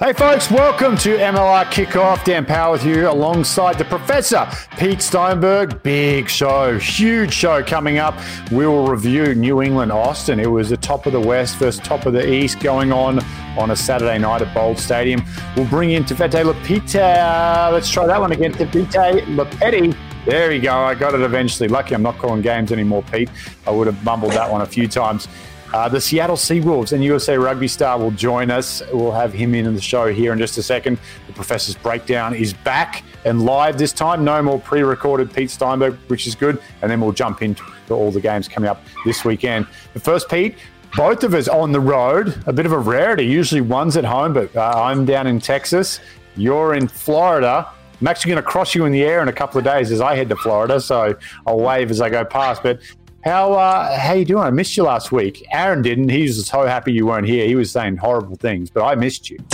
Hey folks, welcome to MLR Kickoff. Dan Power with you alongside the Professor Pete Steinberg. Big show, huge show coming up. We will review New England Austin. It was the top of the West versus top of the East going on on a Saturday night at Bold Stadium. We'll bring in Tefete Lapita. Let's try that one again. Tefete Lapetti. There you go. I got it eventually. Lucky I'm not calling games anymore, Pete. I would have mumbled that one a few times. Uh, the Seattle Seawolves and USA Rugby star will join us. We'll have him in the show here in just a second. The Professor's Breakdown is back and live this time. No more pre recorded Pete Steinberg, which is good. And then we'll jump into all the games coming up this weekend. But first, Pete, both of us on the road, a bit of a rarity. Usually one's at home, but uh, I'm down in Texas. You're in Florida. I'm actually going to cross you in the air in a couple of days as I head to Florida, so I'll wave as I go past. But how uh, how you doing? I missed you last week. Aaron didn't. He was so happy you weren't here. He was saying horrible things, but I missed you.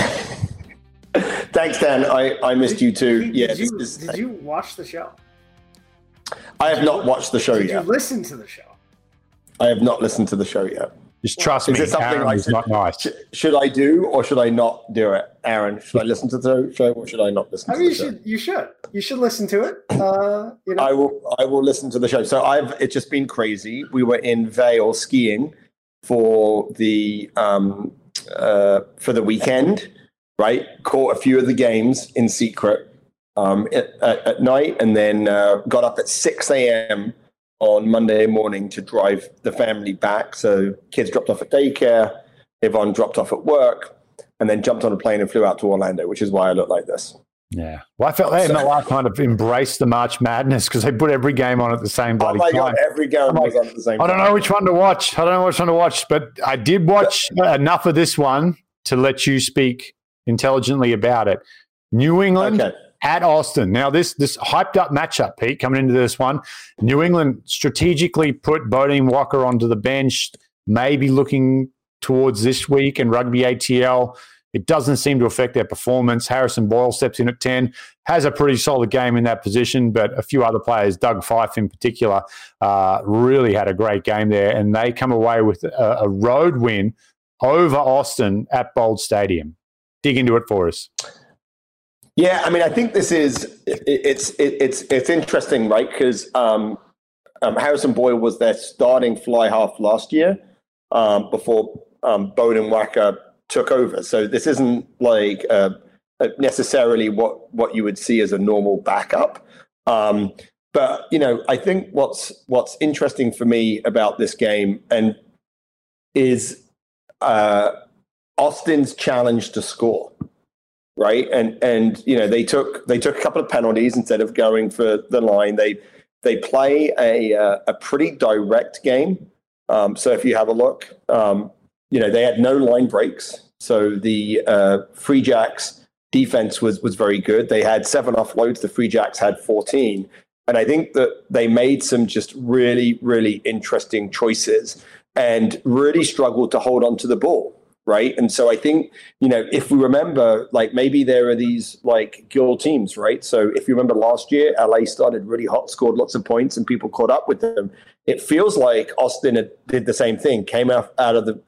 Thanks, Dan. I, I missed did, you too. Did, yeah. Did you, did you watch the show? I have not watched the show did yet. you listen to the show? I have not listened to the show yet. Just trust Is me. it something Aaron I is should, not nice. sh- should I do or should I not do it, Aaron? Should I listen to the show or should I not listen I to mean, the you show? should. You should. You should listen to it. Uh, you know, I will. I will listen to the show. So I've. It's just been crazy. We were in Vail skiing for the um, uh, for the weekend. Right, caught a few of the games in secret um, at, at, at night, and then uh, got up at six a.m. on Monday morning to drive the family back. So kids dropped off at daycare, Yvonne dropped off at work, and then jumped on a plane and flew out to Orlando, which is why I look like this. Yeah. Well, I felt they So- MLR kind of embraced the March Madness because they put every game on at the same Oh bloody my time. god! Every game I'm like, on at the same I don't know which one to watch. I don't know which one to watch, but I did watch enough of this one to let you speak intelligently about it. New England Okay. At Austin. Now, this this hyped up matchup, Pete, coming into this one. New England strategically put Beaudein Waaka onto the bench, maybe looking towards this week and rugby ATL. It doesn't seem to affect their performance. Harrison Boyle steps in at 10, has a pretty solid game in that position, but a few other players, Doug Fyfe in particular, uh, really had a great game there. And they come away with a, a road win over Austin at Bold Stadium. Dig into it for us. Yeah, I mean, I think this is it, it's it, it's it's interesting, right? Because um, um, Harrison Boyle was their starting fly half last year um, before um, Beaudein Waaka took over. So this isn't like uh, uh, necessarily what what you would see as a normal backup. Um, but you know, I think what's what's interesting for me about this game and is uh, Austin's challenge to score right? And and you know they took they took a couple of penalties instead of going for the line. They they play a uh, a pretty direct game. Um, so if you have a look, um, you know they had no line breaks. So the uh, Free Jacks defense was was very good. They had seven offloads. The Free Jacks had fourteen. And I think that they made some just really, really interesting choices and really struggled to hold on to the ball right? And so I think, you know, if we remember, like maybe there are these like guild teams, right? So if you remember last year, LA started really hot, scored lots of points, and people caught up with them. It feels like Austin did the same thing, came out, out of the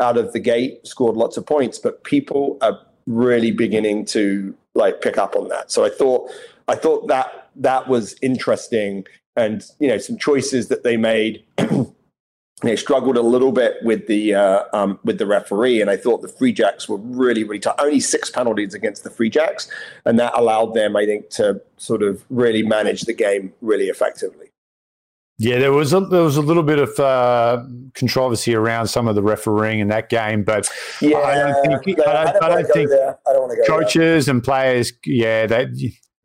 out of the gate, scored lots of points, but people are really beginning to like pick up on that. So I thought I thought that that was interesting and you know some choices that they made they struggled a little bit with the uh, um, with the referee, and I thought the Free Jacks were really really tough. Only six penalties against the Free Jacks, and that allowed them, I think, to sort of really manage the game really effectively. Yeah, there was a, there was a little bit of uh, controversy around some of the refereeing in that game, but Yeah, I don't think- I don't- I don't think. I don't to go. there. coaches and players, yeah, that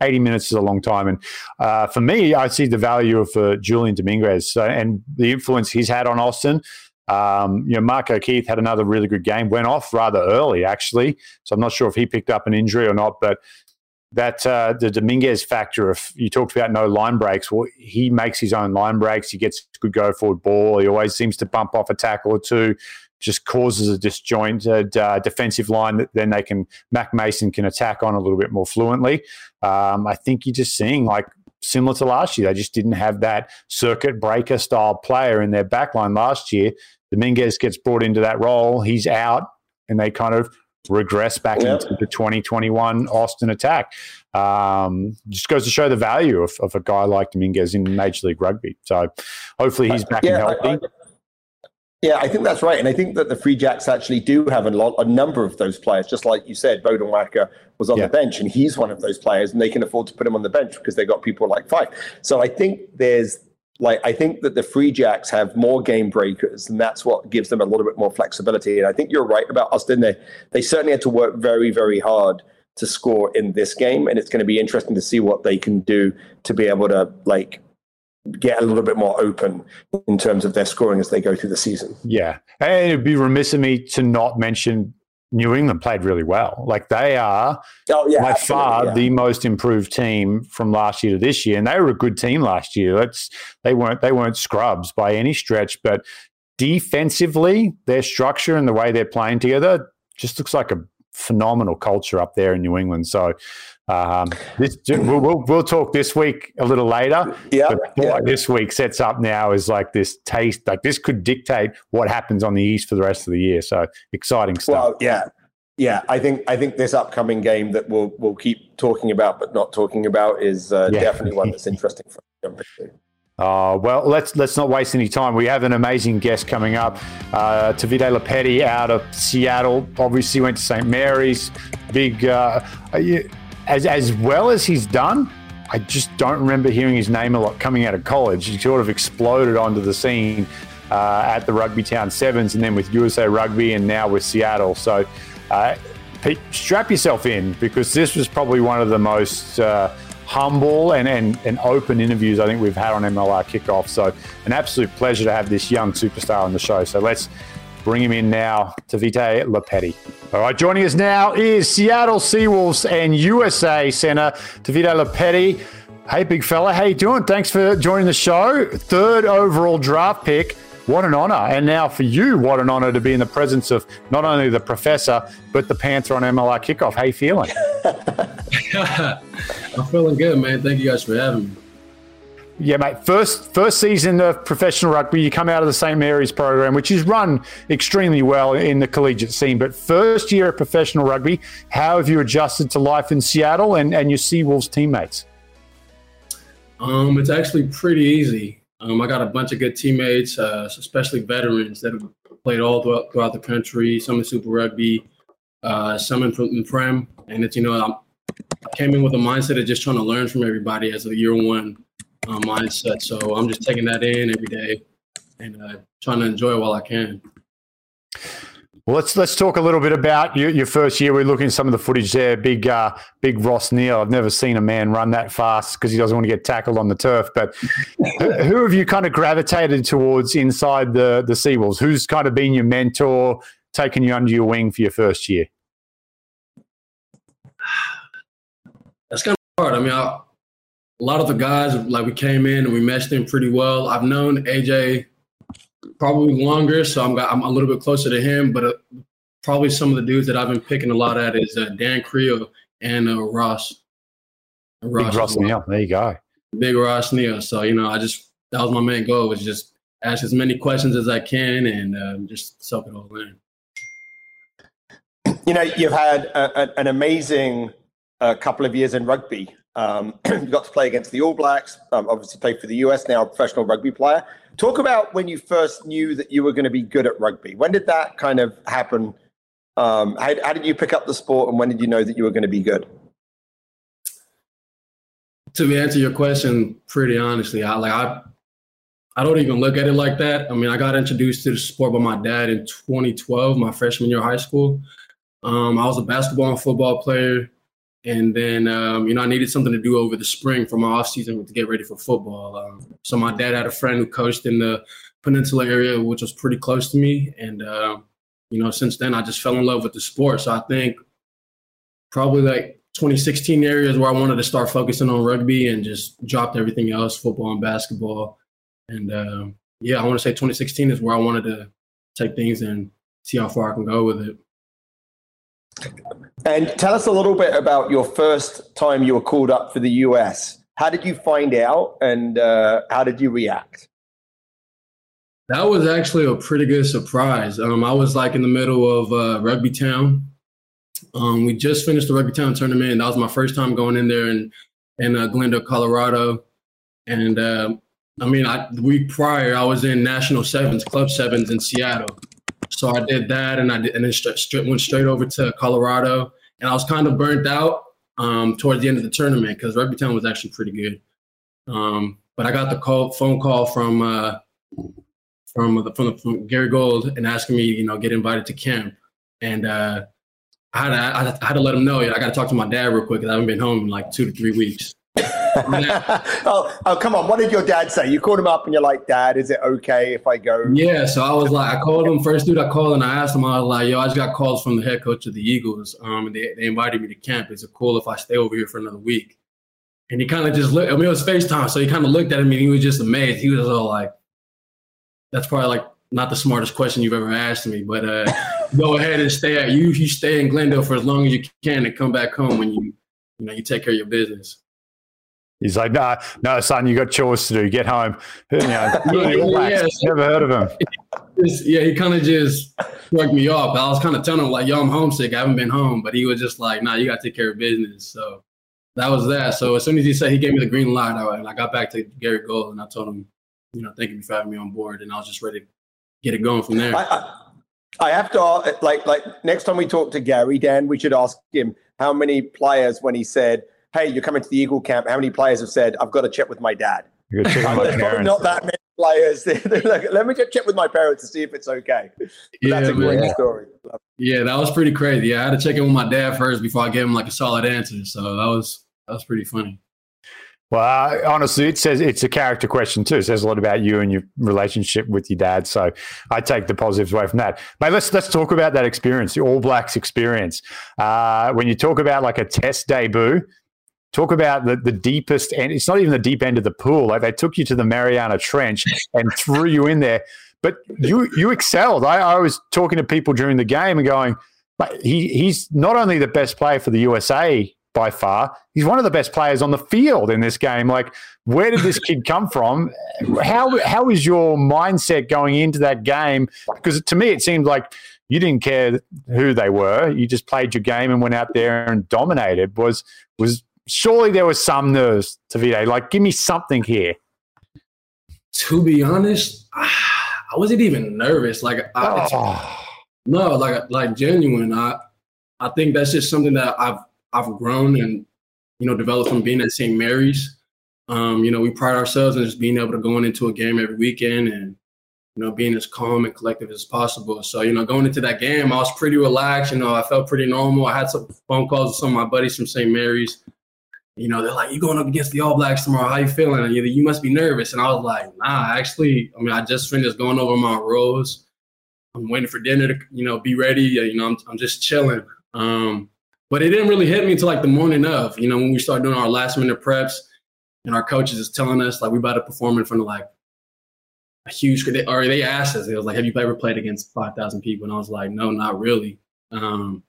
80 minutes is a long time. And uh, for me, I see the value of uh, Julian Dominguez so, and the influence he's had on Austin. Um, you know, Mark O'Keefe had another really good game, went off rather early, actually. So I'm not sure if he picked up an injury or not, but that uh, the Dominguez factor, if you talked about no line breaks, well, he makes his own line breaks. He gets good go forward ball. He always seems to bump off a tackle or two just causes a disjointed uh, defensive line that then they can Mac Mason can attack on a little bit more fluently. Um, I think you're just seeing like similar to last year, they just didn't have that circuit breaker style player in their backline last year. Dominguez gets brought into that role, he's out, and they kind of regress back yep. into the 2021 Austin attack. Um, just goes to show the value of, of a guy like Dominguez in Major League Rugby. So hopefully he's back yeah, and healthy. I, I, yeah, I think that's right, and I think that the Free Jacks actually do have a lot, a number of those players. Just like you said, Waaka was on yeah. the bench, and he's one of those players, and they can afford to put him on the bench because they got people like Fyfe. So I think there's like I think that the Free Jacks have more game breakers, and that's what gives them a little bit more flexibility. And I think you're right about Austin. They they certainly had to work very very hard to score in this game, and it's going to be interesting to see what they can do to be able to like get a little bit more open in terms of their scoring as they go through the season. Yeah. And it'd be remiss of me to not mention New England played really well. Like they are oh, yeah, by far yeah. the most improved team from last year to this year. And they were a good team last year. It's, they weren't they weren't scrubs by any stretch, but defensively, their structure and the way they're playing together just looks like a phenomenal culture up there in New England. So um, this, we'll, we'll, we'll, talk this week a little later. Yeah, yeah. This week sets up now is like this taste, like this could dictate what happens on the East for the rest of the year. So exciting stuff. Well, yeah. Yeah, I think I think this upcoming game that we'll we'll keep talking about but not talking about is uh, yeah. definitely one that's interesting for jump into. Uh, well, let's let's not waste any time. We have an amazing guest coming up. Uh, Tavite Lopeti out of Seattle. Obviously, went to St. Mary's. Big. Uh, as as well as he's done, I just don't remember hearing his name a lot coming out of college. He sort of exploded onto the scene uh, at the Rugby Town Sevens, and then with USA Rugby, and now with Seattle. So, uh, Pete, strap yourself in because this was probably one of the most uh, humble and, and, and open interviews I think we've had on MLR Kickoff. So, an absolute pleasure to have this young superstar on the show. So, let's bring him in now to Tavite Lopeti. All right, joining us now is Seattle Seawolves and USA center Tavite Lopeti. Hey, big fella, how you doing? Thanks for joining the show. Third overall draft pick. What an honor. And now for you, what an honor to be in the presence of not only the professor, but the Panther on MLR kickoff. How you feeling? I'm feeling good, man. Thank you guys for having me. Yeah, mate. First first season of professional rugby, you come out of the St Mary's program, which is run extremely well in the collegiate scene. But first year of professional rugby, how have you adjusted to life in Seattle and, and your Seawolves teammates? Um, it's actually pretty easy. Um, I got a bunch of good teammates, uh, especially veterans that have played all throughout, throughout the country, some in Super Rugby, uh, some in, in Prem. And it's, you know, I'm, I came in with a mindset of just trying to learn from everybody as a year one uh, mindset. So I'm just taking that in every day and uh, trying to enjoy it while I can. Well, let's let's talk a little bit about your, your first year. We're looking at some of the footage there. Big uh, big Ross Neal. I've never seen a man run that fast because he doesn't want to get tackled on the turf. But who have you kind of gravitated towards inside the the Seawolves? Who's kind of been your mentor, taken you under your wing for your first year? That's kind of hard. I mean, I, a lot of the guys like we came in and we meshed in pretty well. I've known AJ probably longer, so I'm I'm a little bit closer to him. But uh, probably some of the dudes that I've been picking a lot at is uh, Dan Kriel and uh, Ross. Ross Big Ross Neal. There you go. Big Ross Neal. So you know, I just that was my main goal was just ask as many questions as I can and uh, just soak it all in. You know, you've had a, a, an amazing uh, couple of years in rugby. Um, you got to play against the All Blacks, um, obviously played for the US, now a professional rugby player. Talk about when you first knew that you were going to be good at rugby. When did that kind of happen? Um, how, how, did you pick up the sport and when did you know that you were going to be good? To answer your question, pretty honestly, I like I I don't even look at it like that. I mean, I got introduced to the sport by my dad in 2012, my freshman year of high school. Um, I was a basketball and football player. And then, um, you know, I needed something to do over the spring for my off season to get ready for football. Um, so my dad had a friend who coached in the Peninsula area, which was pretty close to me. And, uh, you know, since then I just fell in love with the sport. So I think probably like 2016 areas where I wanted to start focusing on rugby and just dropped everything else, football and basketball. And uh, yeah, I want to say 2016 is where I wanted to take things and see how far I can go with it. And tell us a little bit about your first time you were called up for the US. How did you find out and uh, how did you react? That was actually a pretty good surprise. Um, I was like in the middle of uh, Rugby Town Um, we just finished the Rugby Town tournament, and that was my first time going in there in in uh, Glendale, Colorado. And uh, I mean, I, the week prior, I was in National Sevens, Club Sevens in Seattle. So I did that, and I did, and then went straight over to Colorado. And I was kind of burnt out um, towards the end of the tournament because Rugby Town was actually pretty good. Um, but I got the call, phone call from uh, from the, from, the, from Gary Gold and asking me, you know, get invited to camp. And uh, I had to, I had to let him know. I got to talk to my dad real quick because I haven't been home in like two to three weeks. oh, oh, come on. What did your dad say? You called him up and you're like, Dad, is it okay if I go? Yeah. So I was like, I called him first dude I called and I asked him, I was like, yo, I just got calls from the head coach of the Eagles. Um, and they, they invited me to camp. Is it cool if I stay over here for another week? And he kind of just looked, I mean, it was FaceTime. So he kind of looked at me and he was just amazed. He was all like, that's probably like not the smartest question you've ever asked me, but uh, go ahead and stay at you. You stay in Glendale for as long as you can and come back home when you, you know, you take care of your business. He's like, nah, no, son, you got chores to do. Get home. You know, yeah, yeah, never heard of him. yeah, he kind of just shrugged me off. I was kind of telling him like, yo, I'm homesick. I haven't been home, but he was just like, nah, you got to take care of business. So that was that. So as soon as he said he gave me the green light, I, I got back to Gary Gold and I told him, you know, thank you for having me on board, and I was just ready to get it going from there. I, I, I have to uh, like like next time we talk to Gary Dan, we should ask him how many players when he said, "Hey, you're coming to the Eagle camp." How many players have said, "I've got to check with my dad"? Check with my not that many players. like, Let me just check with my parents to see if it's okay. yeah, that's a great man. story. Yeah, that was pretty crazy. Yeah, I had to check in with my dad first before I gave him like a solid answer. So that was that was pretty funny. Well, honestly, it says it's a character question too. It says a lot about you and your relationship with your dad. So I take the positives away from that. But let's let's talk about that experience, the All Blacks experience. Uh, when you talk about like a test debut, talk about the, the deepest and it's not even the deep end of the pool. Like they took you to the Mariana Trench and threw you in there. But you you excelled. I, I was talking to people during the game and going, but he he's not only the best player for the USA by far. He's one of the best players on the field in this game. Like, where did this kid come from? How how is your mindset going into that game? Because to me, it seemed like you didn't care who they were. You just played your game and went out there and dominated. Was was surely there was some nerves to Vide. Like, give me something here. To be honest, I wasn't even nervous. Like, I, oh. no, like like genuine. I I think that's just something that I've I've grown and you know developed from being at St. Mary's. Um, you know, we pride ourselves in just being able to going into a game every weekend and you know being as calm and collective as possible. So you know, going into that game, I was pretty relaxed. You know, I felt pretty normal. I had some phone calls with some of my buddies from St. Mary's. You know, they're like, "You going up against the All Blacks tomorrow? How you feeling?" And you, must be nervous. And I was like, "Nah, actually, I mean, I just finished going over my rows. I'm waiting for dinner to, you know, be ready. You know, I'm, I'm just chilling." Um, but it didn't really hit me until like the morning of, you know, when we start doing our last minute preps and our coaches is telling us like we about to perform in front of like a huge, or they asked us, it was like, have you ever played against 5,000 people? And I was like, no, not really. Um,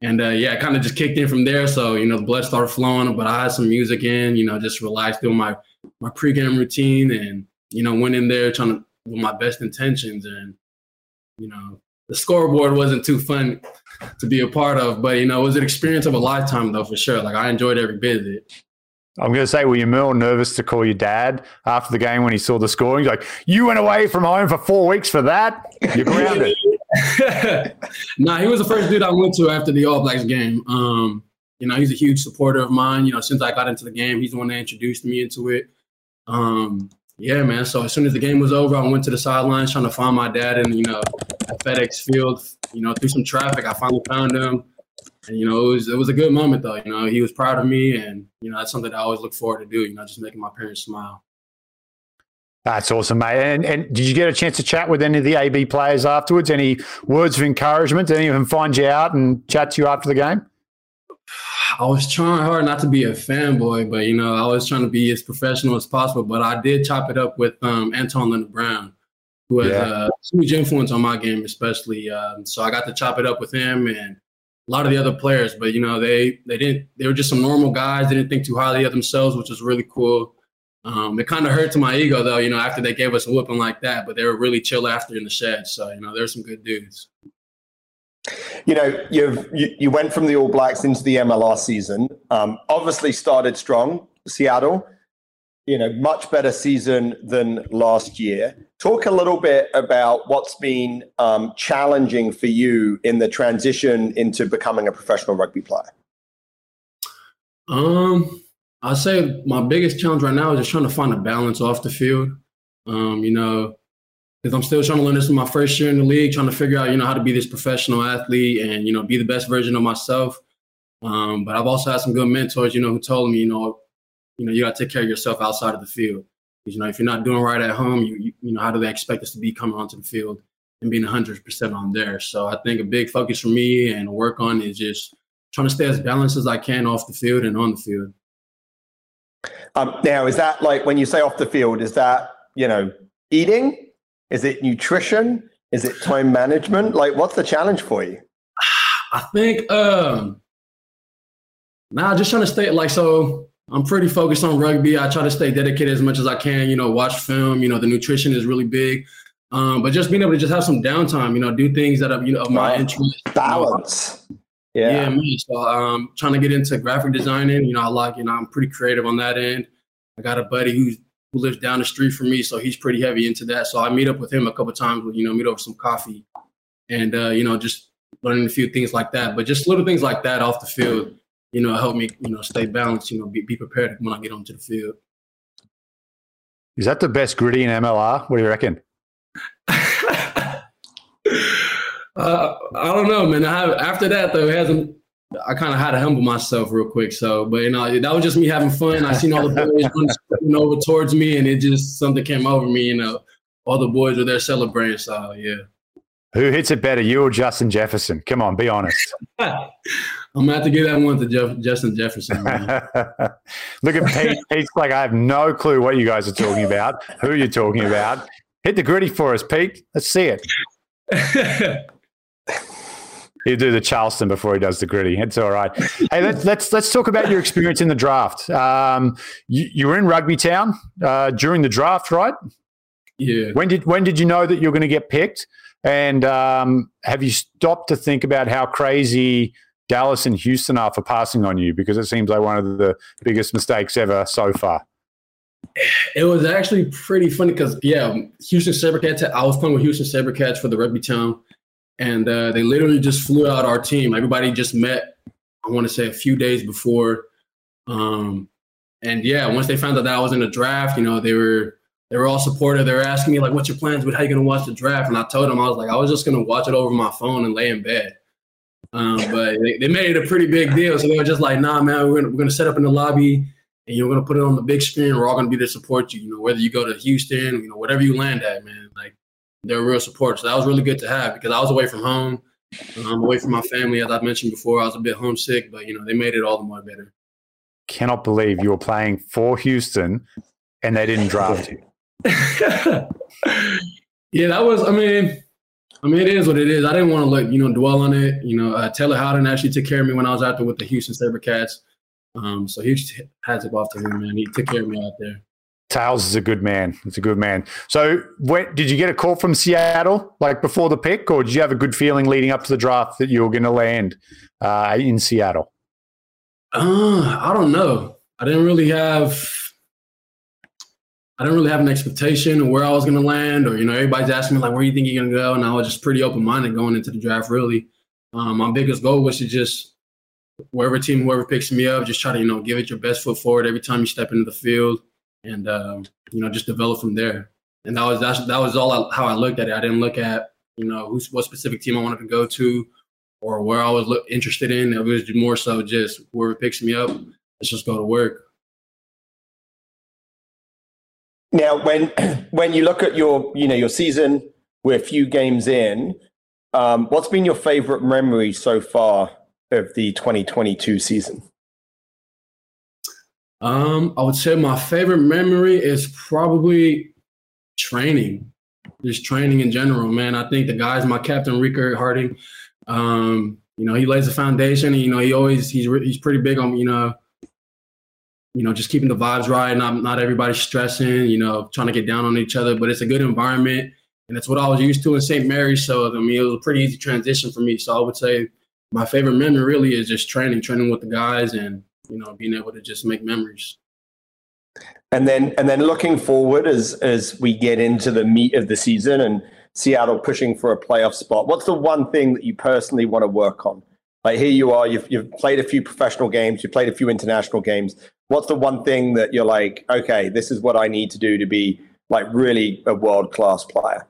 and uh, yeah, it kind of just kicked in from there. So, you know, the blood started flowing, but I had some music in, you know, just relaxed doing my, my pregame routine and, you know, went in there trying to, with my best intentions and, you know, the scoreboard wasn't too fun to be a part of, but you know, it was an experience of a lifetime though for sure. Like I enjoyed every bit of it. I'm going to say, were you more nervous to call your dad after the game when he saw the scoring? He's like, you went away from home for four weeks for that? You're grounded. nah, he was the first dude I went to after the All Blacks game. Um, you know, he's a huge supporter of mine. You know, since I got into the game, he's the one that introduced me into it. Um, yeah, man. So as soon as the game was over, I went to the sidelines trying to find my dad and, you know, at FedEx Field. You know, through some traffic, I finally found him. And, you know, it was, it was a good moment, though. You know, he was proud of me. And, you know, that's something I always look forward to do, you know, just making my parents smile. That's awesome, mate. And, and did you get a chance to chat with any of the AB players afterwards? Any words of encouragement? Did any of them find you out and chat to you after the game? I was trying hard not to be a fanboy, but you know, I was trying to be as professional as possible. But I did chop it up with um, Anton Lienert-Brown, who has yeah. a huge influence on my game, especially. Um, so I got to chop it up with him and a lot of the other players. But you know, they they didn't. They were just some normal guys. They didn't think too highly of themselves, which was really cool. Um, it kind of hurt to my ego though, you know, after they gave us a whooping like that. But they were really chill after in the shed. So you know, there's some good dudes. You know, you've you, you went from the All Blacks into the MLR season. Um, obviously, started strong. Seattle, you know, much better season than last year. Talk a little bit about what's been um, challenging for you in the transition into becoming a professional rugby player. Um, I say my biggest challenge right now is just trying to find a balance off the field. Um, you know, because I'm still trying to learn this in my first year in the league, trying to figure out, you know, how to be this professional athlete and, you know, be the best version of myself. Um, but I've also had some good mentors, you know, who told me, you know, you know, you got to take care of yourself outside of the field. Because, you know, if you're not doing right at home, you, you, you know, how do they expect us to be coming onto the field and being 100% on there? So I think a big focus for me and work on is just trying to stay as balanced as I can off the field and on the field. Um, now, is that like when you say off the field, is that, you know, eating? Is it nutrition? Is it time management? Like, what's the challenge for you? I think, um, now nah, just trying to stay like, so I'm pretty focused on rugby. I try to stay dedicated as much as I can, you know, watch film, you know, the nutrition is really big. Um, but just being able to just have some downtime, you know, do things that are, you know, of my interest. Balance. You know, yeah. Yeah, me. So um trying to get into graphic designing. You know, I like, you know, I'm pretty creative on that end. I got a buddy who's who lives down the street from me, so he's pretty heavy into that. So I meet up with him a couple times, you know, meet over some coffee, and uh, you know, just learning a few things like that. But just little things like that off the field, you know, help me, you know, stay balanced. You know, be, be prepared when I get onto the field. Is that the best Griddy in MLR? What do you reckon? uh, I don't know, man. I after that though, it hasn't I kind of had to humble myself real quick. So, but you know, that was just me having fun. I seen all the boys running over towards me, and it just something came over me. You know, all the boys were there celebrating. So, yeah. Who hits it better, you or Justin Jefferson? Come on, be honest. I'm gonna have to give that one to Jeff, Justin Jefferson. Look at Pete. Pete's like, I have no clue what you guys are talking about. Who you're talking about? Hit the Griddy for us, Pete. Let's see it. He'll do the Charleston before he does the Griddy. It's all right. hey, let's let's let's talk about your experience in the draft. Um, you, you, were in Rugby Town uh, during the draft, right? Yeah. When did when did you know that you're going to get picked? And um, have you stopped to think about how crazy Dallas and Houston are for passing on you? Because it seems like one of the biggest mistakes ever so far. It was actually pretty funny because yeah, Houston Sabercats. I was playing with Houston Sabercats for the Rugby Town and uh, they literally just flew out our team. Everybody just met. I want to say a few days before, um, and yeah, once they found out that I was in the draft, you know, they were they were all supportive. They were asking me like, "What's your plans? With how you gonna watch the draft?" And I told them I was like, I was just gonna watch it over my phone and lay in bed. Um, but they, they, made it a pretty big deal, so they were just like, "Nah, man, we're gonna, we're gonna set up in the lobby." And you're gonna put it on the big screen. We're all gonna be there to support you. You know, whether you go to Houston, you know, whatever you land at, man. Like they're real support. So that was really good to have because I was away from home. I'm um, away from my family, as I mentioned before. I was a bit homesick, but you know they made it all the more better. Cannot believe you were playing for Houston and they didn't draft you. yeah, that was. I mean, I mean, it is what it is. I didn't want to let you know dwell on it. You know, uh, Taylor Howden actually took care of me when I was out there with the Houston SaberCats. Um, so huge hats off to him, man. He took care of me out there. Tails is a good man. It's a good man. So, when, did you get a call from Seattle, like before the pick, or did you have a good feeling leading up to the draft that you were going to land uh, in Seattle? Uh, I don't know. I didn't really have. I didn't really have an expectation of where I was going to land, or you know, everybody's asking me like, "Where do you think you're going to go?" And I was just pretty open minded going into the draft. Really, um, my biggest goal was to just wherever team, whoever picks me up, just try to you know give it your best foot forward every time you step into the field and um, you know just develop from there. And that was that's, that was all I, how I looked at it. I didn't look at you know who's what specific team I wanted to go to or where I was look, interested in. It was more so just whoever picks me up, let's just go to work. Now, when when you look at your you know your season, we're a few games in. Um, what's been your favorite memory so far of the 2022 season? Um, I would say my favorite memory is probably training, just training in general, man. I think the guys, my captain Riekert Hattingh, um, you know, he lays the foundation. And, you know, he always he's he's pretty big on you know, you know, just keeping the vibes right. Not not everybody stressing. You know, trying to get down on each other, but it's a good environment. and it's what I was used to in St. Mary's. So I mean, it was a pretty easy transition for me. So I would say my favorite memory really is just training, training with the guys, and you know, being able to just make memories. And then, and then looking forward as as we get into the meat of the season and Seattle pushing for a playoff spot, what's the one thing that you personally want to work on? Like here you are, you've you've played a few professional games, you've played a few international games. What's the one thing that you're like, okay, this is what I need to do to be like really a world class player?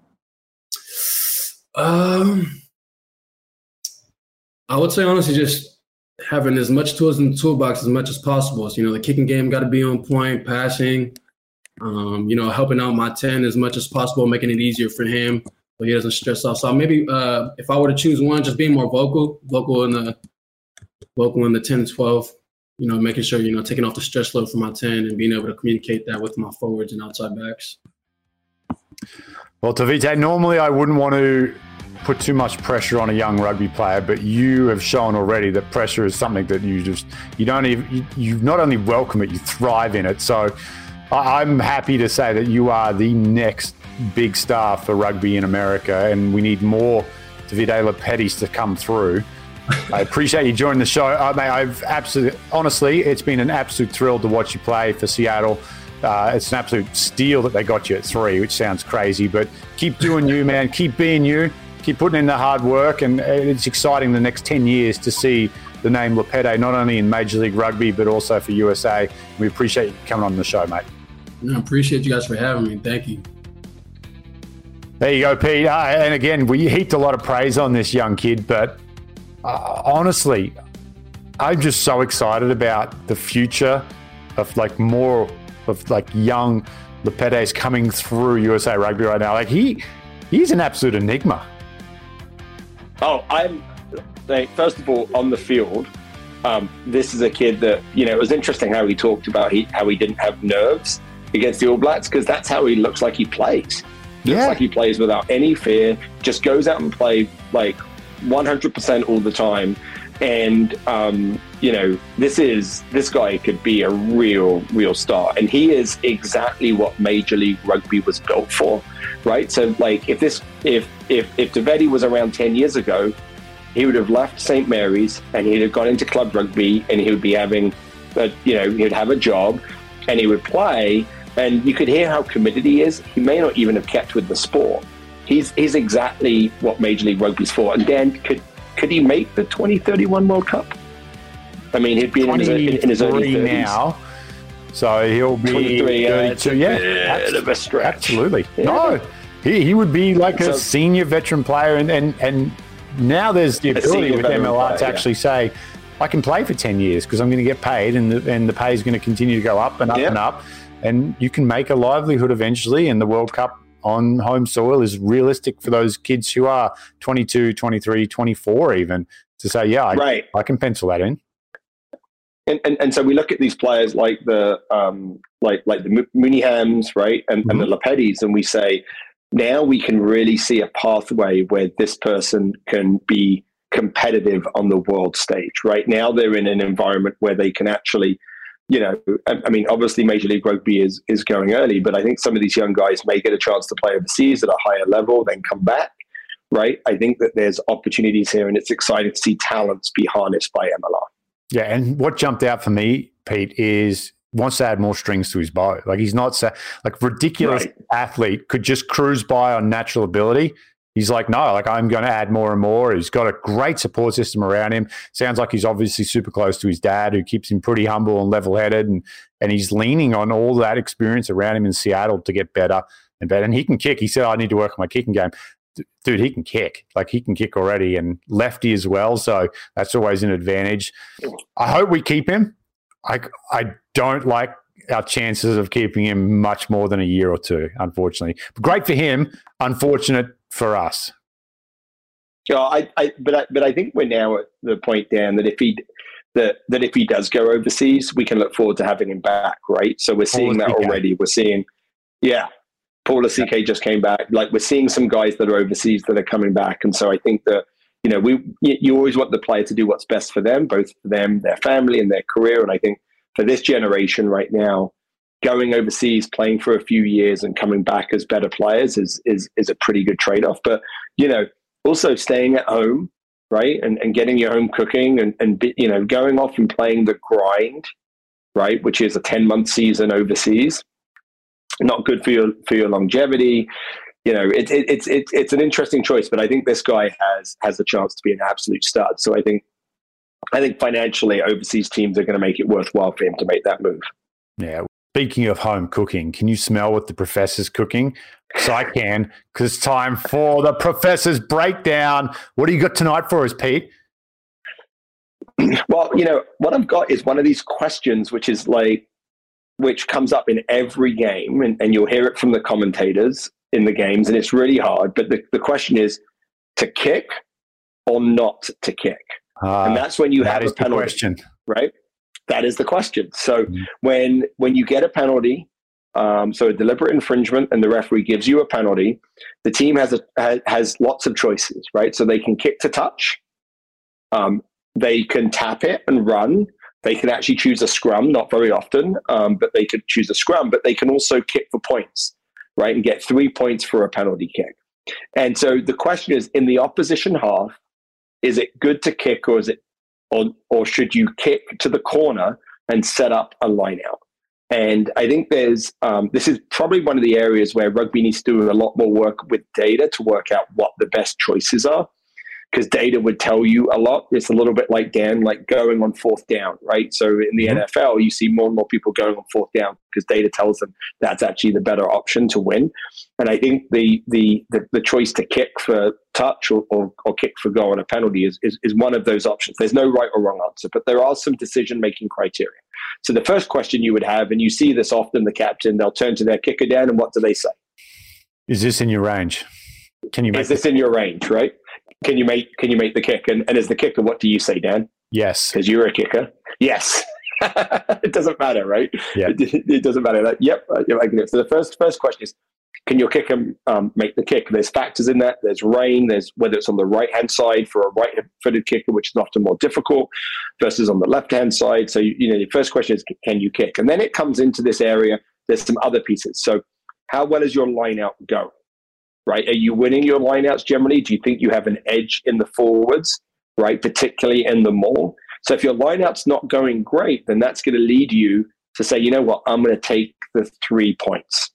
Um, I would say honestly, just having as much tools in the toolbox as much as possible. So, you know, the kicking game got to be on point, passing, um, you know, helping out my 10 as much as possible, making it easier for him so he doesn't stress out. So maybe uh, if I were to choose one, just being more vocal, vocal in the vocal in the 10 and 12, you know, making sure, you know, taking off the stress load from my 10 and being able to communicate that with my forwards and outside backs. Well, Tavite, normally I wouldn't want to put too much pressure on a young rugby player, but you have shown already that pressure is something that you just you don't even you, you not only welcome it, you thrive in it. So I'm happy to say that you are the next big star for rugby in America, and we need more Davide Lopetis to come through. I appreciate you joining the show. I mean, I've absolutely, honestly, it's been an absolute thrill to watch you play for Seattle. Uh, it's an absolute steal that they got you at three, which sounds crazy, but keep doing you, man. Keep being you keep putting in the hard work, and it's exciting the next 10 years to see the name Lopeti not only in Major League Rugby, but also for USA. We appreciate you coming on the show, mate. I appreciate you guys for having me. Thank you. There you go, Pete. Uh, and again, we heaped a lot of praise on this young kid, but uh, honestly, I'm just so excited about the future of like more of like young Lopetis coming through USA Rugby right now. Like he, he's an absolute enigma. Oh, I'm like, first of all on the field. Um, this is a kid that you know. It was interesting how he talked about he, how he didn't have nerves against the All Blacks because that's how he looks like he plays. Yeah. Looks like he plays without any fear. Just goes out and play like 100% all the time. And um, you know, this is this guy could be a real, real star, and he is exactly what Major League Rugby was built for, right? So, like, if this, if if if Davedi was around ten years ago, he would have left St Mary's and he'd have gone into club rugby, and he would be having, a, you know, he'd have a job, and he would play, and you could hear how committed he is. He may not even have kept with the sport. He's he's exactly what Major League Rugby's for. And Dan, could could he make the 2031 World Cup? I mean, he'd be in his, in his early 30s. now. So he'll be 32. Yeah, yeah absolutely. Yeah. No, he, he would be like so, a senior veteran player. And, and, and now there's the ability with MLR player, to actually yeah. say, I can play for 10 years because I'm going to get paid and the, and the pay is going to continue to go up and up and up. And you can make a livelihood eventually. And the World Cup on home soil is realistic for those kids who are 22, 23, 24 even to say, yeah, I, right. I can pencil that in. And, and, and so we look at these players like the um, like like the Mooneyhams, right, and, mm-hmm. and the mm-hmm. And we say now we can really see a pathway where this person can be competitive on the world stage. Right now, they're in an environment where they can actually you know, I, mean, obviously Major League Rugby is is going early, but I think some of these young guys may get a chance to play overseas at a higher level, then come back. Right. I think that there's opportunities here, and it's exciting to see talents be harnessed by MLR. Yeah, and what jumped out for me, Pete, is wants to add more strings to his bow. Like he's not like ridiculous right. athlete could just cruise by on natural ability he's like, no, like I'm going to add more and more. He's got a great support system around him. Sounds like he's obviously super close to his dad, who keeps him pretty humble and level headed, and and he's leaning on all that experience around him in Seattle to get better and better. And he can kick. He said, I need to work on my kicking game. Dude, he can kick. Like he can kick already, and lefty as well. So that's always an advantage. I hope we keep him. I I don't like our chances of keeping him much more than a year or two, unfortunately. But great for him. Unfortunate for us. Yeah, I, I, but I, but I think we're now at the point, Dan, that if he that that if he does go overseas, we can look forward to having him back, right? So we're seeing that already. We're seeing, yeah, Paul Lasike just came back. Like we're seeing some guys that are overseas that are coming back, and so I think that you know we you always want the player to do what's best for them, both for them, their family, and their career. And I think for this generation right now, going overseas, playing for a few years, and coming back as better players is is is a pretty good trade off. But you know, also staying at home, right, and and getting your home cooking, and and you know, going off and playing the grind, right, which is a ten month season overseas, not good for your for your longevity. You know, it, it, it's it's it's an interesting choice, but I think this guy has has a chance to be an absolute stud. So I think I think financially, overseas teams are going to make it worthwhile for him to make that move. Yeah. Speaking of home cooking, can you smell what the professor's cooking? Because I can, because it's time for the professor's breakdown. What do you got tonight for us, Pete? Well, you know, what I've got is one of these questions, which is like, which comes up in every game, and, and you'll hear it from the commentators in the games, and it's really hard. But the, the question is to kick or not to kick. Uh, and that's when you that have a penalty, question. right? That is the question. So Mhm. when when you get a penalty, um, so a deliberate infringement, and the referee gives you a penalty, the team has a has, has lots of choices, right? So they can kick to touch, um, they can tap it and run. They can actually choose a scrum, not very often, um, but they could choose a scrum. But they can also kick for points, right, and get three points for a penalty kick. And so the question is, in the opposition half, is it good to kick or is it or or should you kick to the corner and set up a line out? And I think there's um, this is probably one of the areas where rugby needs to do a lot more work with data to work out what the best choices are. Because data would tell you a lot. It's a little bit like Dan, like going on fourth down, right? So in the Mhm. NFL, you see more and more people going on fourth down because data tells them that's actually the better option to win. And I think the the the, the choice to kick for touch or, or, or kick for goal on a penalty is, is is one of those options. There's no right or wrong answer, but there are some decision making criteria. So the first question you would have, and you see this often, the captain they'll turn to their kicker down, and what do they say? Is this in your range? Can you make Is this in your range? Right? Can you make can you make the kick? And, and as the kicker, what do you say, Dan? Yes. Because you're a kicker. Yes. it doesn't matter, right? Yeah. It, it doesn't matter. Like, yep, I can do it. So the first first question is, can your kicker um, make the kick? There's factors in that. There's rain. There's whether it's on the right hand side for a right footed kicker, which is often more difficult, versus on the left hand side. So you, you know, the first question is, can you kick? And then it comes into this area. There's some other pieces. So how well is your line out going? Right? Are you winning your lineouts generally? Do you think you have an edge in the forwards? Right, particularly in the maul. So if your lineout's not going great, then that's going to lead you to say, you know what, I'm going to take the three points,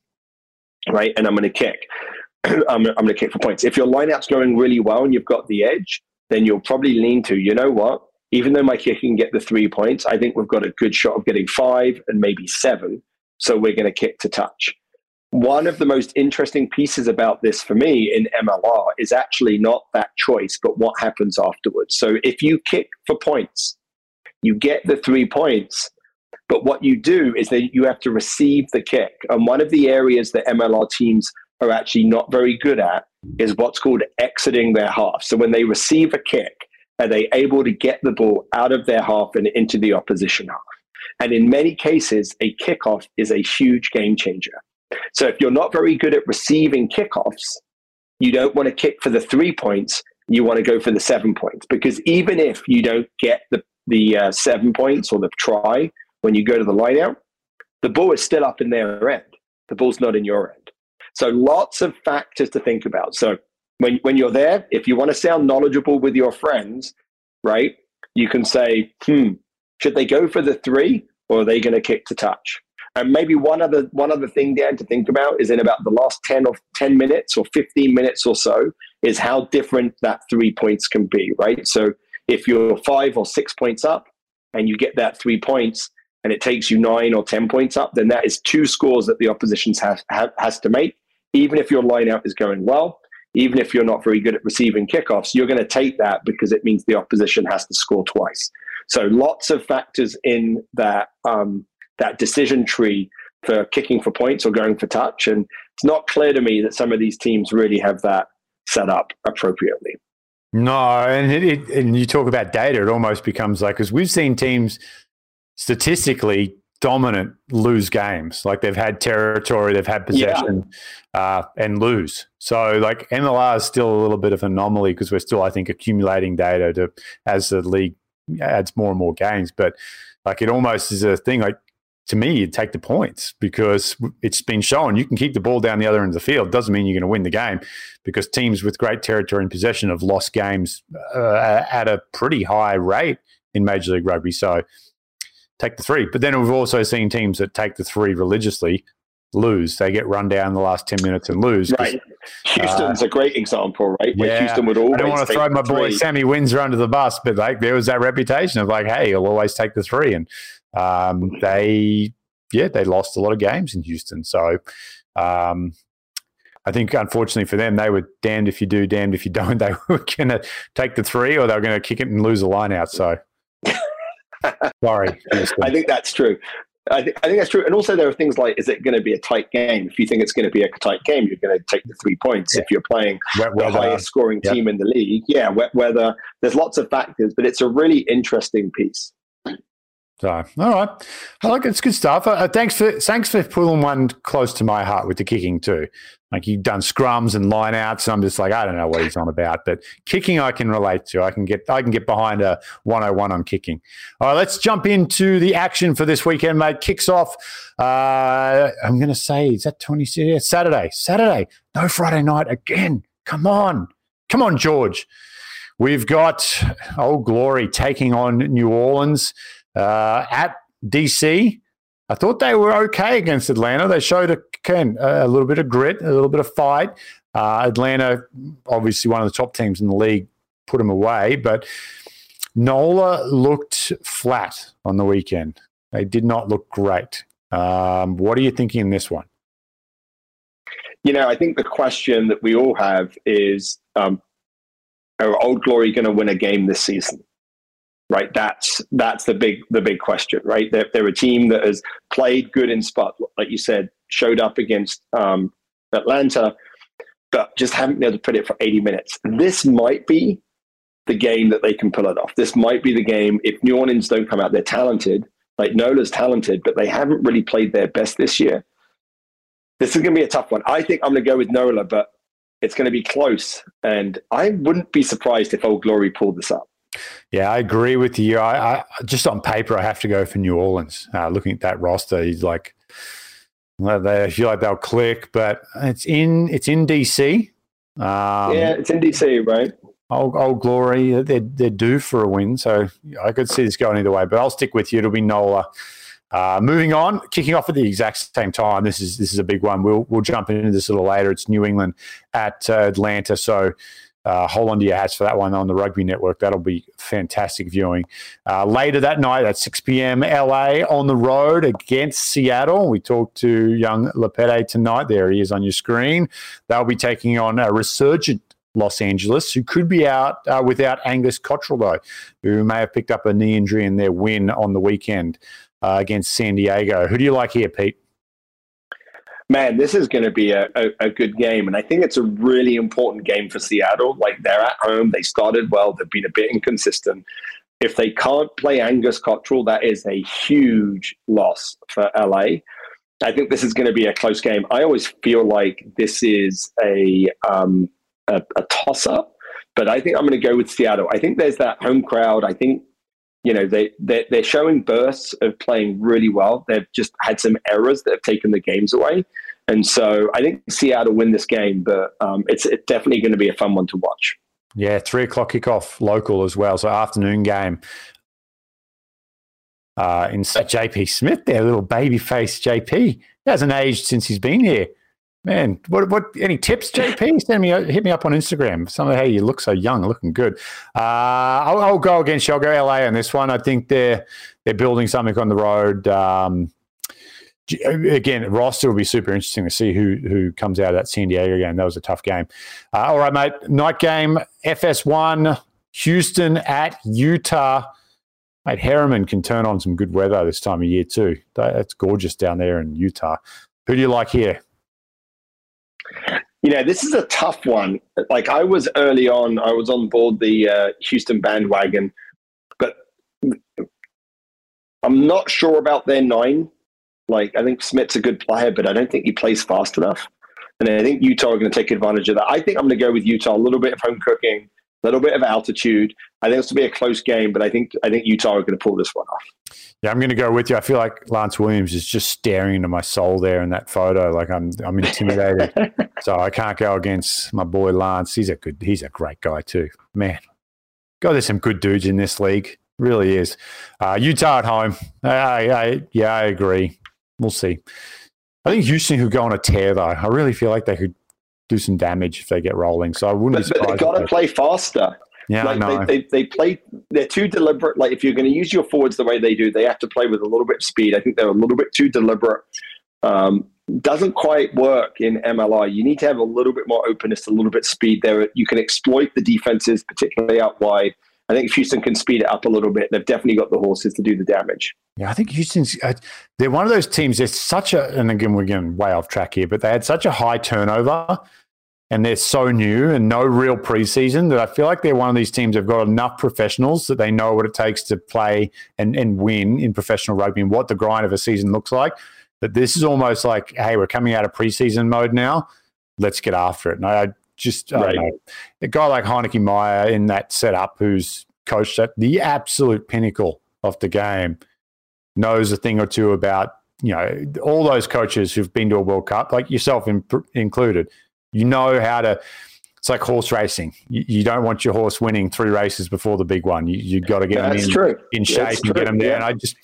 right? And I'm going to kick. I'm, I'm going to kick for points. If your lineout's going really well and you've got the edge, then you'll probably lean to, you know what, even though my kick can get the three points, I think we've got a good shot of getting five and maybe seven. So we're going to kick to touch. One of the most interesting pieces about this for me in MLR is actually not that choice, but what happens afterwards. So if you kick for points, you get the three points, but what you do is that you have to receive the kick. And one of the areas that MLR teams are actually not very good at is what's called exiting their half. So when they receive a kick, are they able to get the ball out of their half and into the opposition half? And in many cases, a kickoff is a huge game changer. So if you're not very good at receiving kickoffs, you don't want to kick for the three points. You want to go for the seven points because even if you don't get the the uh, seven points or the try when you go to the line out, the ball is still up in their end. The ball's not in your end. So lots of factors to think about. So when when you're there, if you want to sound knowledgeable with your friends, right, you can say, hmm, should they go for the three or are they going to kick to touch? And maybe one other one other thing, Dan, to think about is in about the last ten or ten minutes or fifteen minutes or so is how different that three points can be, right? So if you're five or six points up and you get that three points and it takes you nine or ten points up, then that is two scores that the opposition has ha, has to make. Even if your lineout is going well, even if you're not very good at receiving kickoffs, you're going to take that because it means the opposition has to score twice. So lots of factors in that um, that decision tree for kicking for points or going for touch. And it's not clear to me that some of these teams really have that set up appropriately. No, and it, it, and you talk about data, it almost becomes like because we've seen teams statistically dominant lose games, like they've had territory, they've had possession, uh, and lose. So like MLR is still a little bit of an anomaly because we're still, I think, accumulating data to as the league adds more and more games. But like it almost is a thing like to me, you'd take the points because it's been shown you can keep the ball down the other end of the field. Doesn't mean you're going to win the game because teams with great territory and possession have lost games uh, at a pretty high rate in Major League Rugby. So take the three. But then we've also seen teams that take the three religiously lose. They get run down in the last 10 minutes and lose. Right. Houston's uh, a great example, right? Where yeah, Houston would always I don't want to throw my boy three. Sammy Windsor under the bus, but like there was that reputation of like, hey, he'll always take the three. And um, they, yeah, they lost a lot of games in Houston. So um, I think unfortunately for them, they were damned if you do, damned if you don't. They were going to take the three or they were going to kick it and lose a line out. So sorry. I think that's true. I, th- I, think that's true. And also, there are things like, is it going to be a tight game? If you think it's going to be a tight game, you're going to take the three points. Yeah. If you're playing wet the highest scoring yep. team in the league, yeah, wet weather. There's lots of factors, but it's a really interesting piece. So, all right, I like it. It's good stuff. Uh, thanks for thanks for pulling one close to my heart with the kicking too. Like you've done scrums and lineouts, and I'm just like I don't know what he's on about, but kicking I can relate to. I can get I can get behind a 101 on kicking. All right, let's jump into the action for this weekend, mate. Kicks off. Uh, I'm going to say is that 20 yeah, Saturday. Saturday, no Friday night again. Come on, come on, George. We've got Old Glory taking on New Orleans. Uh, at DC, I thought they were okay against Atlanta. They showed a, a little bit of grit, a little bit of fight. Uh, Atlanta, obviously one of the top teams in the league, put them away, but Nola looked flat on the weekend. They did not look great. Um, what are you thinking in this one? You know, I think the question that we all have is um, are Old Glory going to win a game this season? Right? That's that's the big the big question, right? They're, they're a team that has played good in spot, like you said, showed up against um, Atlanta, but just haven't been able to put it for 80 minutes. This might be the game that they can pull it off. This might be the game if New Orleans don't come out. They're talented, like Nola's talented, but they haven't really played their best this year. This is going to be a tough one. I think I'm going to go with Nola, but it's going to be close. And I wouldn't be surprised if Old Glory pulled this up. Yeah, I agree with you. I, I just on paper, I have to go for New Orleans. Uh, looking at that roster, he's like, they I feel like they'll click, but it's in it's in DC. Um, yeah, it's in DC, right? Old, old glory, they're they're due for a win, so I could see this going either way. But I'll stick with you. It'll be Nola. Uh, moving on, kicking off at the exact same time. This is this is a big one. We'll we'll jump into this a little later. It's New England at uh, Atlanta, so uh, hold on to your hats for that one on the Rugby Network. That'll be fantastic viewing. Uh, later that night at 6 p.m., LA on the road against Seattle. We talked to young Lopeti tonight. There he is on your screen. They'll be taking on a resurgent Los Angeles, who could be out uh, without Angus Cottrell, though, who may have picked up a knee injury in their win on the weekend uh, against San Diego. Who do you like here, Pete? Man, this is going to be a, a, a, good game. And I think it's a really important game for Seattle. Like they're at home, they started well, they've been a bit inconsistent. If they can't play Angus Cottrell, that is a huge loss for LA. I think this is going to be a close game. I always feel like this is a um, a, a toss up, but I think I'm going to go with Seattle. I think there's that home crowd. I think you know they they're, they're showing bursts of playing really well. They've just had some errors that have taken the games away, and so I think Seattle win this game, but um, it's, it's definitely going to be a fun one to watch. Yeah, three o'clock kickoff local as well, so afternoon game. Uh, in JP Smith, there, little baby face JP. He hasn't aged since he's been here. Man, what what any tips, JP? Send me hit me up on Instagram. Some of how you look so young, looking good. Uh, I'll, I'll, go against you. I'll go LA on this one. I think they're they're building something on the road. Um, again, roster will be super interesting to see who who comes out of that San Diego game. That was a tough game. Uh, all right, mate. Night game, FS1, Houston at Utah. Mate, Herriman can turn on some good weather this time of year too. That's gorgeous down there in Utah. Who do you like here? You know, this is a tough one. Like I was early on, I was on board the uh, Houston bandwagon, but I'm not sure about their nine. Like I think Smith's a good player, but I don't think he plays fast enough. And I think Utah are going to take advantage of that. I think I'm going to go with Utah. A little bit of home cooking. Little bit of altitude. I think it's to be a close game, but I think I think Utah are going to pull this one off. Yeah, I'm going to go with you. I feel like Lance Williams is just staring into my soul there in that photo. Like I'm, I'm intimidated. so I can't go against my boy Lance. He's a good, he's a great guy too. Man, God, there's some good dudes in this league. Really is. Uh, Utah at home. I, I, yeah, I agree. We'll see. I think Houston could go on a tear though. I really feel like they could do some damage if they get rolling. So I wouldn't but, be surprised. But they got to play faster. Yeah, like. They, they, they play. They're too deliberate. Like if you're going to use your forwards the way they do, they have to play with a little bit of speed. I think they're a little bit too deliberate. Um, doesn't quite work in MLR. You need to have a little bit more openness, a little bit speed there. You can exploit the defenses, particularly out wide. I think Houston can speed it up a little bit. They've definitely got the horses to do the damage. Yeah, I think Houston's. Uh, they're one of those teams. There's such a, and again we're getting way off track here, but they had such a high turnover and they're so new and no real preseason that I feel like they're one of these teams that have got enough professionals that they know what it takes to play and, and win in professional rugby and what the grind of a season looks like. That this is almost like, hey, we're coming out of preseason mode now. Let's get after it. And I just, right. I don't know, a guy like Heyneke Meyer in that setup who's coached at the absolute pinnacle of the game knows a thing or two about, you know, all those coaches who've been to a World Cup, like yourself in, included you know how to. It's like horse racing. You, you, don't want your horse winning three races before the big one. You you got to get them in, true. in shape That's and true. get them there. Yeah. And I just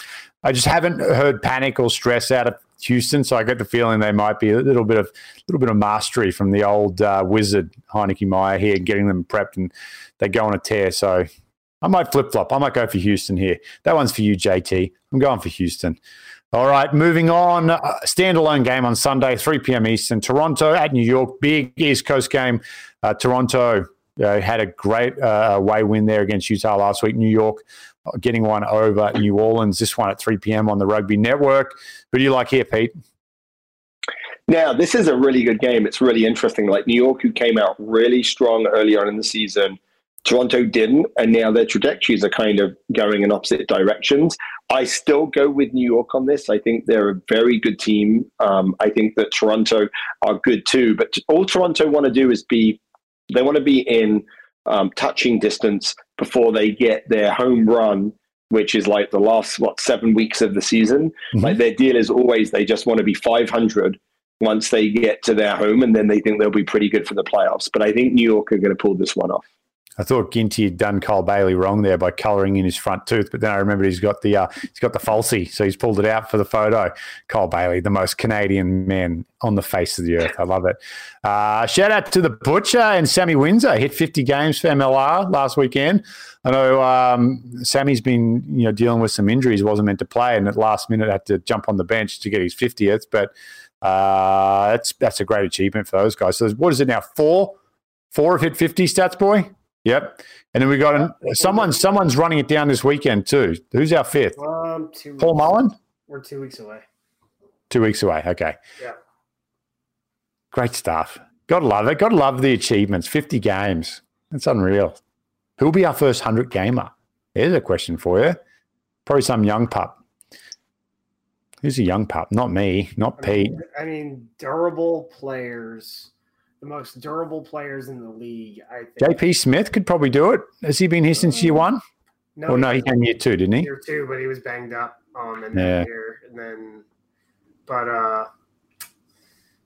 I just haven't heard panic or stress out of Houston, so I get the feeling they might be a little bit of little bit of mastery from the old uh, wizard Heyneke Meyer here, getting them prepped, and they go on a tear. So I might flip flop. I might go for Houston here. That one's for you, JT. I'm going for Houston. All right, moving on. Uh, standalone game on Sunday, 3 p.m. Eastern. Toronto at New York. Big East Coast game. Uh, Toronto uh, had a great uh, away win there against Utah last week. New York uh, getting one over New Orleans. This one at 3 p.m. on the Rugby Network. Who do you like here, Pete? Now, this is a really good game. It's really interesting. Like New York, who came out really strong early on in the season, Toronto didn't, and now their trajectories are kind of going in opposite directions. I still go with New York on this. I think they're a very good team. Um, I think that Toronto are good too. But all Toronto want to do is be, they want to be in um, touching distance before they get their home run, which is like the last, what, seven weeks of the season. Mm-hmm. Like their deal is always they just want to be 500 once they get to their home, and then they think they'll be pretty good for the playoffs. But I think New York are going to pull this one off. I thought Ginty had done Cole Bailey wrong there by colouring in his front tooth, but then I remembered he's got the uh, he's got the falsie, so he's pulled it out for the photo. Cole Bailey, the most Canadian man on the face of the earth. I love it. Uh, shout out to the butcher and Sammy Windsor. Hit 50 games for MLR last weekend. I know um, Sammy's been you know dealing with some injuries, wasn't meant to play, and at last minute had to jump on the bench to get his 50th. But uh, that's that's a great achievement for those guys. So what is it now? Four, four have hit 50 stats, boy. Yep. And then we got an, someone. Someone's running it down this weekend too. Who's our fifth? Um, two Paul Mullen. We're two weeks away. Two weeks away. Okay. Yeah. Great stuff. Gotta love it. Gotta love the achievements. Fifty games. That's unreal. Who'll be our first hundred gamer? There's a question for you. Probably some young pup. Who's a young pup? Not me. Not I Pete. mean, I mean, durable players, the most durable players in the league. I think. JP Smith could probably do it. Has he been here since year one? No, Or no, he came year two, didn't he? year two, but he was banged up um in Yeah. that year, and then, but uh,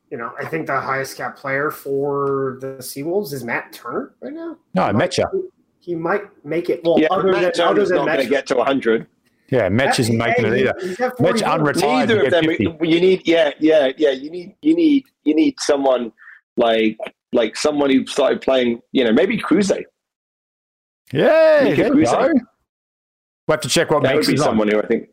you know, I think the highest cap player for the Seawolves is Matt Turner right now. No, I He met you. might- He might make it. Well, Yeah, other Matt than, other Turner's than not going to get to 100. Yeah, Metch isn't making it either. he's at Mitch unretired. Neither of them. 50. You need, yeah, yeah, yeah. You need, you need, you need someone like, like someone who started playing. You know, maybe Cruze. Yeah, Mika there you Kruse. go. We'll have to check what That would be is on. someone who I think.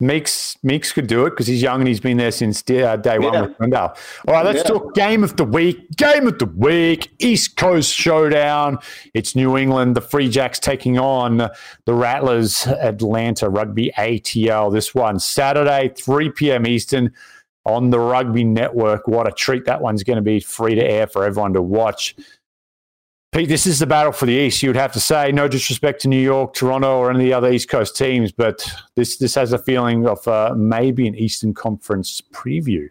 Meeks Meeks could do it because he's young and he's been there since day, uh, day one Yeah. with Glendale. All right, let's Yeah. talk game of the week. Game of the week, East Coast Showdown. It's New England, the Free Jacks taking on the Rattlers, Atlanta Rugby ATL. This one Saturday, 3 p.m. Eastern on the Rugby Network. What a treat that one's going to be free to air for everyone to watch. Pete, this is the battle for the East. You would have to say, no disrespect to New York, Toronto, or any of the other East Coast teams, but this this has a feeling of uh, maybe an Eastern Conference preview.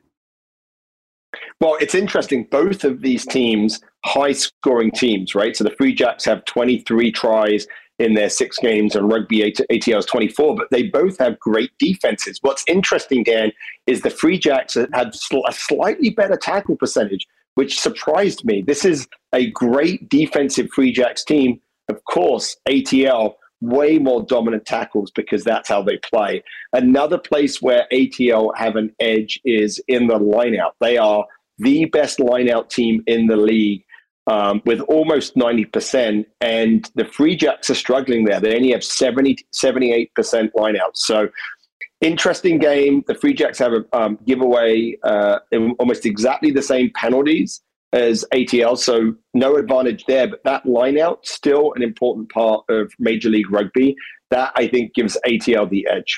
Well, it's interesting. Both of these teams high scoring teams, right? So the Free Jacks have 23 tries in their six games and rugby ATL's 24, but they both have great defenses. What's interesting, Dan, is the Free Jacks had a slightly better tackle percentage, which surprised me. This is a great defensive Free Jacks team. Of course, ATL way more dominant tackles because that's how they play. Another place where ATL have an edge is in the lineout. They are the best lineout team in the league um, with almost 90%. And the Free Jacks are struggling there. They only have 70, 78% lineouts. So interesting game. The Free Jacks have a um, giveaway uh, almost exactly the same penalties as ATL, so no advantage there. But that lineout still an important part of Major League Rugby. That I think gives ATL the edge.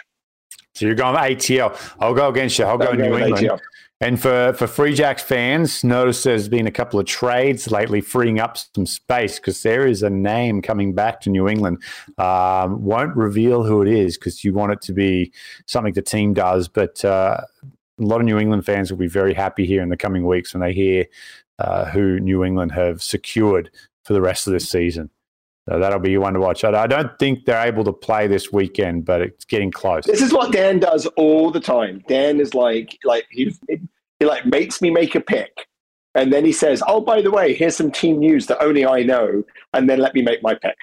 So you're going ATL. I'll go against you. I'll go, go New England. ATL. And for, for Free Jacks fans, notice there's been a couple of trades lately freeing up some space because there is a name coming back to New England. Um, won't reveal who it is because you want it to be something the team does. But uh, a lot of New England fans will be very happy here in the coming weeks when they hear uh, who New England have secured for the rest of this season. So that'll be one to watch. I don't think they're able to play this weekend, but it's getting close. This is what Dan does all the time. Dan is like, like he, he like makes me make a pick, and then he says, "Oh, by the way, here's some team news that only I know," and then let me make my pick.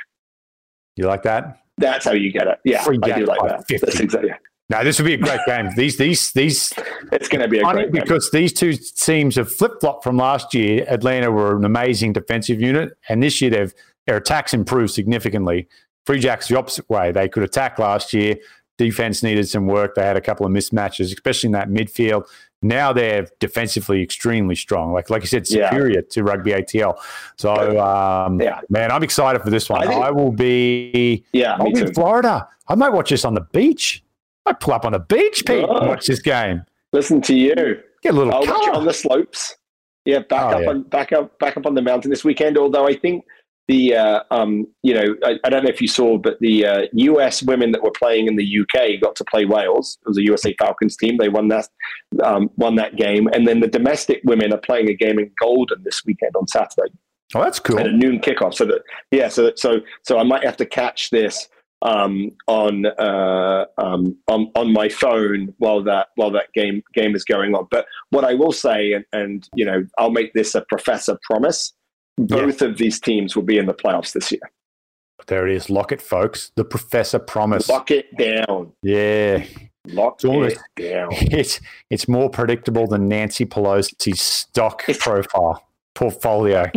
You like that? That's how you get it. Yeah, Free I do like that. 50. That's exactly. Now this would be a great game. These, these, these. It's going to be a great because these two teams have flip flopped from last year. Atlanta were an amazing defensive unit, and this year they've their attacks improved significantly. Free Jacks the opposite way. They could attack last year. Defense needed some work. They had a couple of mismatches, especially in that midfield. Now they're defensively extremely strong. Like like you said, superior yeah. to rugby ATL. So um, yeah. man, I'm excited for this one. I, think, I will be yeah, I'll be in Florida. I might watch this on the beach. I pull up on the beach, Pete, oh, and watch this game. Listen to you. Get a little. I'll watch on the slopes. Yeah, back oh, up yeah. on back up back up on the mountain this weekend. Although I think the uh, um, you know I, I, don't know if you saw, but the uh, U.S. women that were playing in the U.K. got to play Wales. It was a USA Falcons team. They won that um, won that game, and then the domestic women are playing a game in Golden this weekend on Saturday. Oh, that's cool. At a noon kickoff. So that yeah, so so so I might have to catch this um, on uh, um, on on my phone while that while that game game is going on. But what I will say, and, and you know, I'll make this a professor promise both yeah. of these teams will be in the playoffs this year. There it is. Lock it, folks. The professor promised. Lock it down. Yeah. Lock it's almost, it down. It's, it's more predictable than Nancy Pelosi's stock profile portfolio.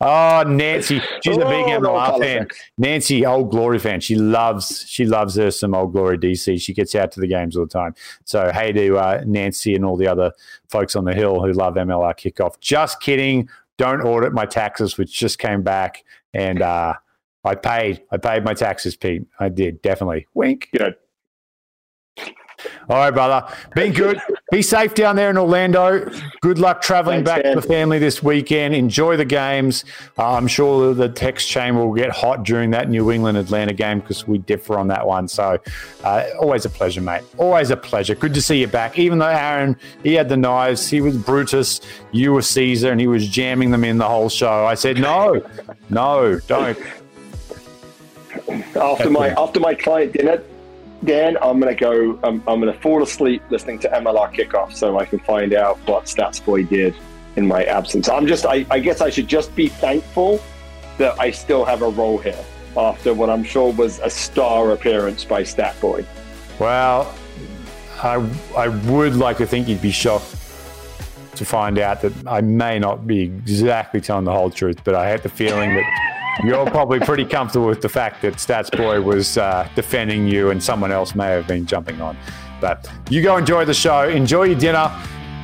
oh, Nancy. She's oh, a big MLR no fan. Nancy, old Glory fan. She loves she loves her some old Glory DC. She gets out to the games all the time. So hey to uh, Nancy and all the other folks on the hill who love MLR kickoff. Just kidding don't audit my taxes, which just came back, and uh, I paid. I paid my taxes, Pete. I did definitely. Wink. Good. All right, brother. Be good. Be safe down there in Orlando. Good luck traveling Thanks, back man. to the family this weekend. Enjoy the games. Uh, I'm sure the text chain will get hot during that New England Atlanta game because we differ on that one. So, uh, always a pleasure, mate. Always a pleasure. Good to see you back. Even though Aaron, he had the knives, he was Brutus, you were Caesar, and he was jamming them in the whole show. I said, no, no, don't. After my after my client dinner, Dan, I'm going to go, um, I'm, I'm going to fall asleep listening to MLR kickoff so I can find out what Stats Boy did in my absence. I'm just, I, I guess I should just be thankful that I still have a role here after what I'm sure was a star appearance by Stat Boy. Well, I, I would like to think you'd be shocked to find out that I may not be exactly telling the whole truth, but I had the feeling that you're probably pretty comfortable with the fact that Stats Boy was uh, defending you and someone else may have been jumping on. But you go enjoy the show. Enjoy your dinner.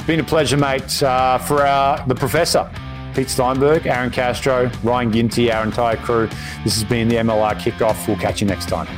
Been a pleasure, mate. Uh, for our, the professor, Pete Steinberg, Aaron Castro, Ryan Ginty, our entire crew. This has been the MLR kickoff. We'll catch you next time.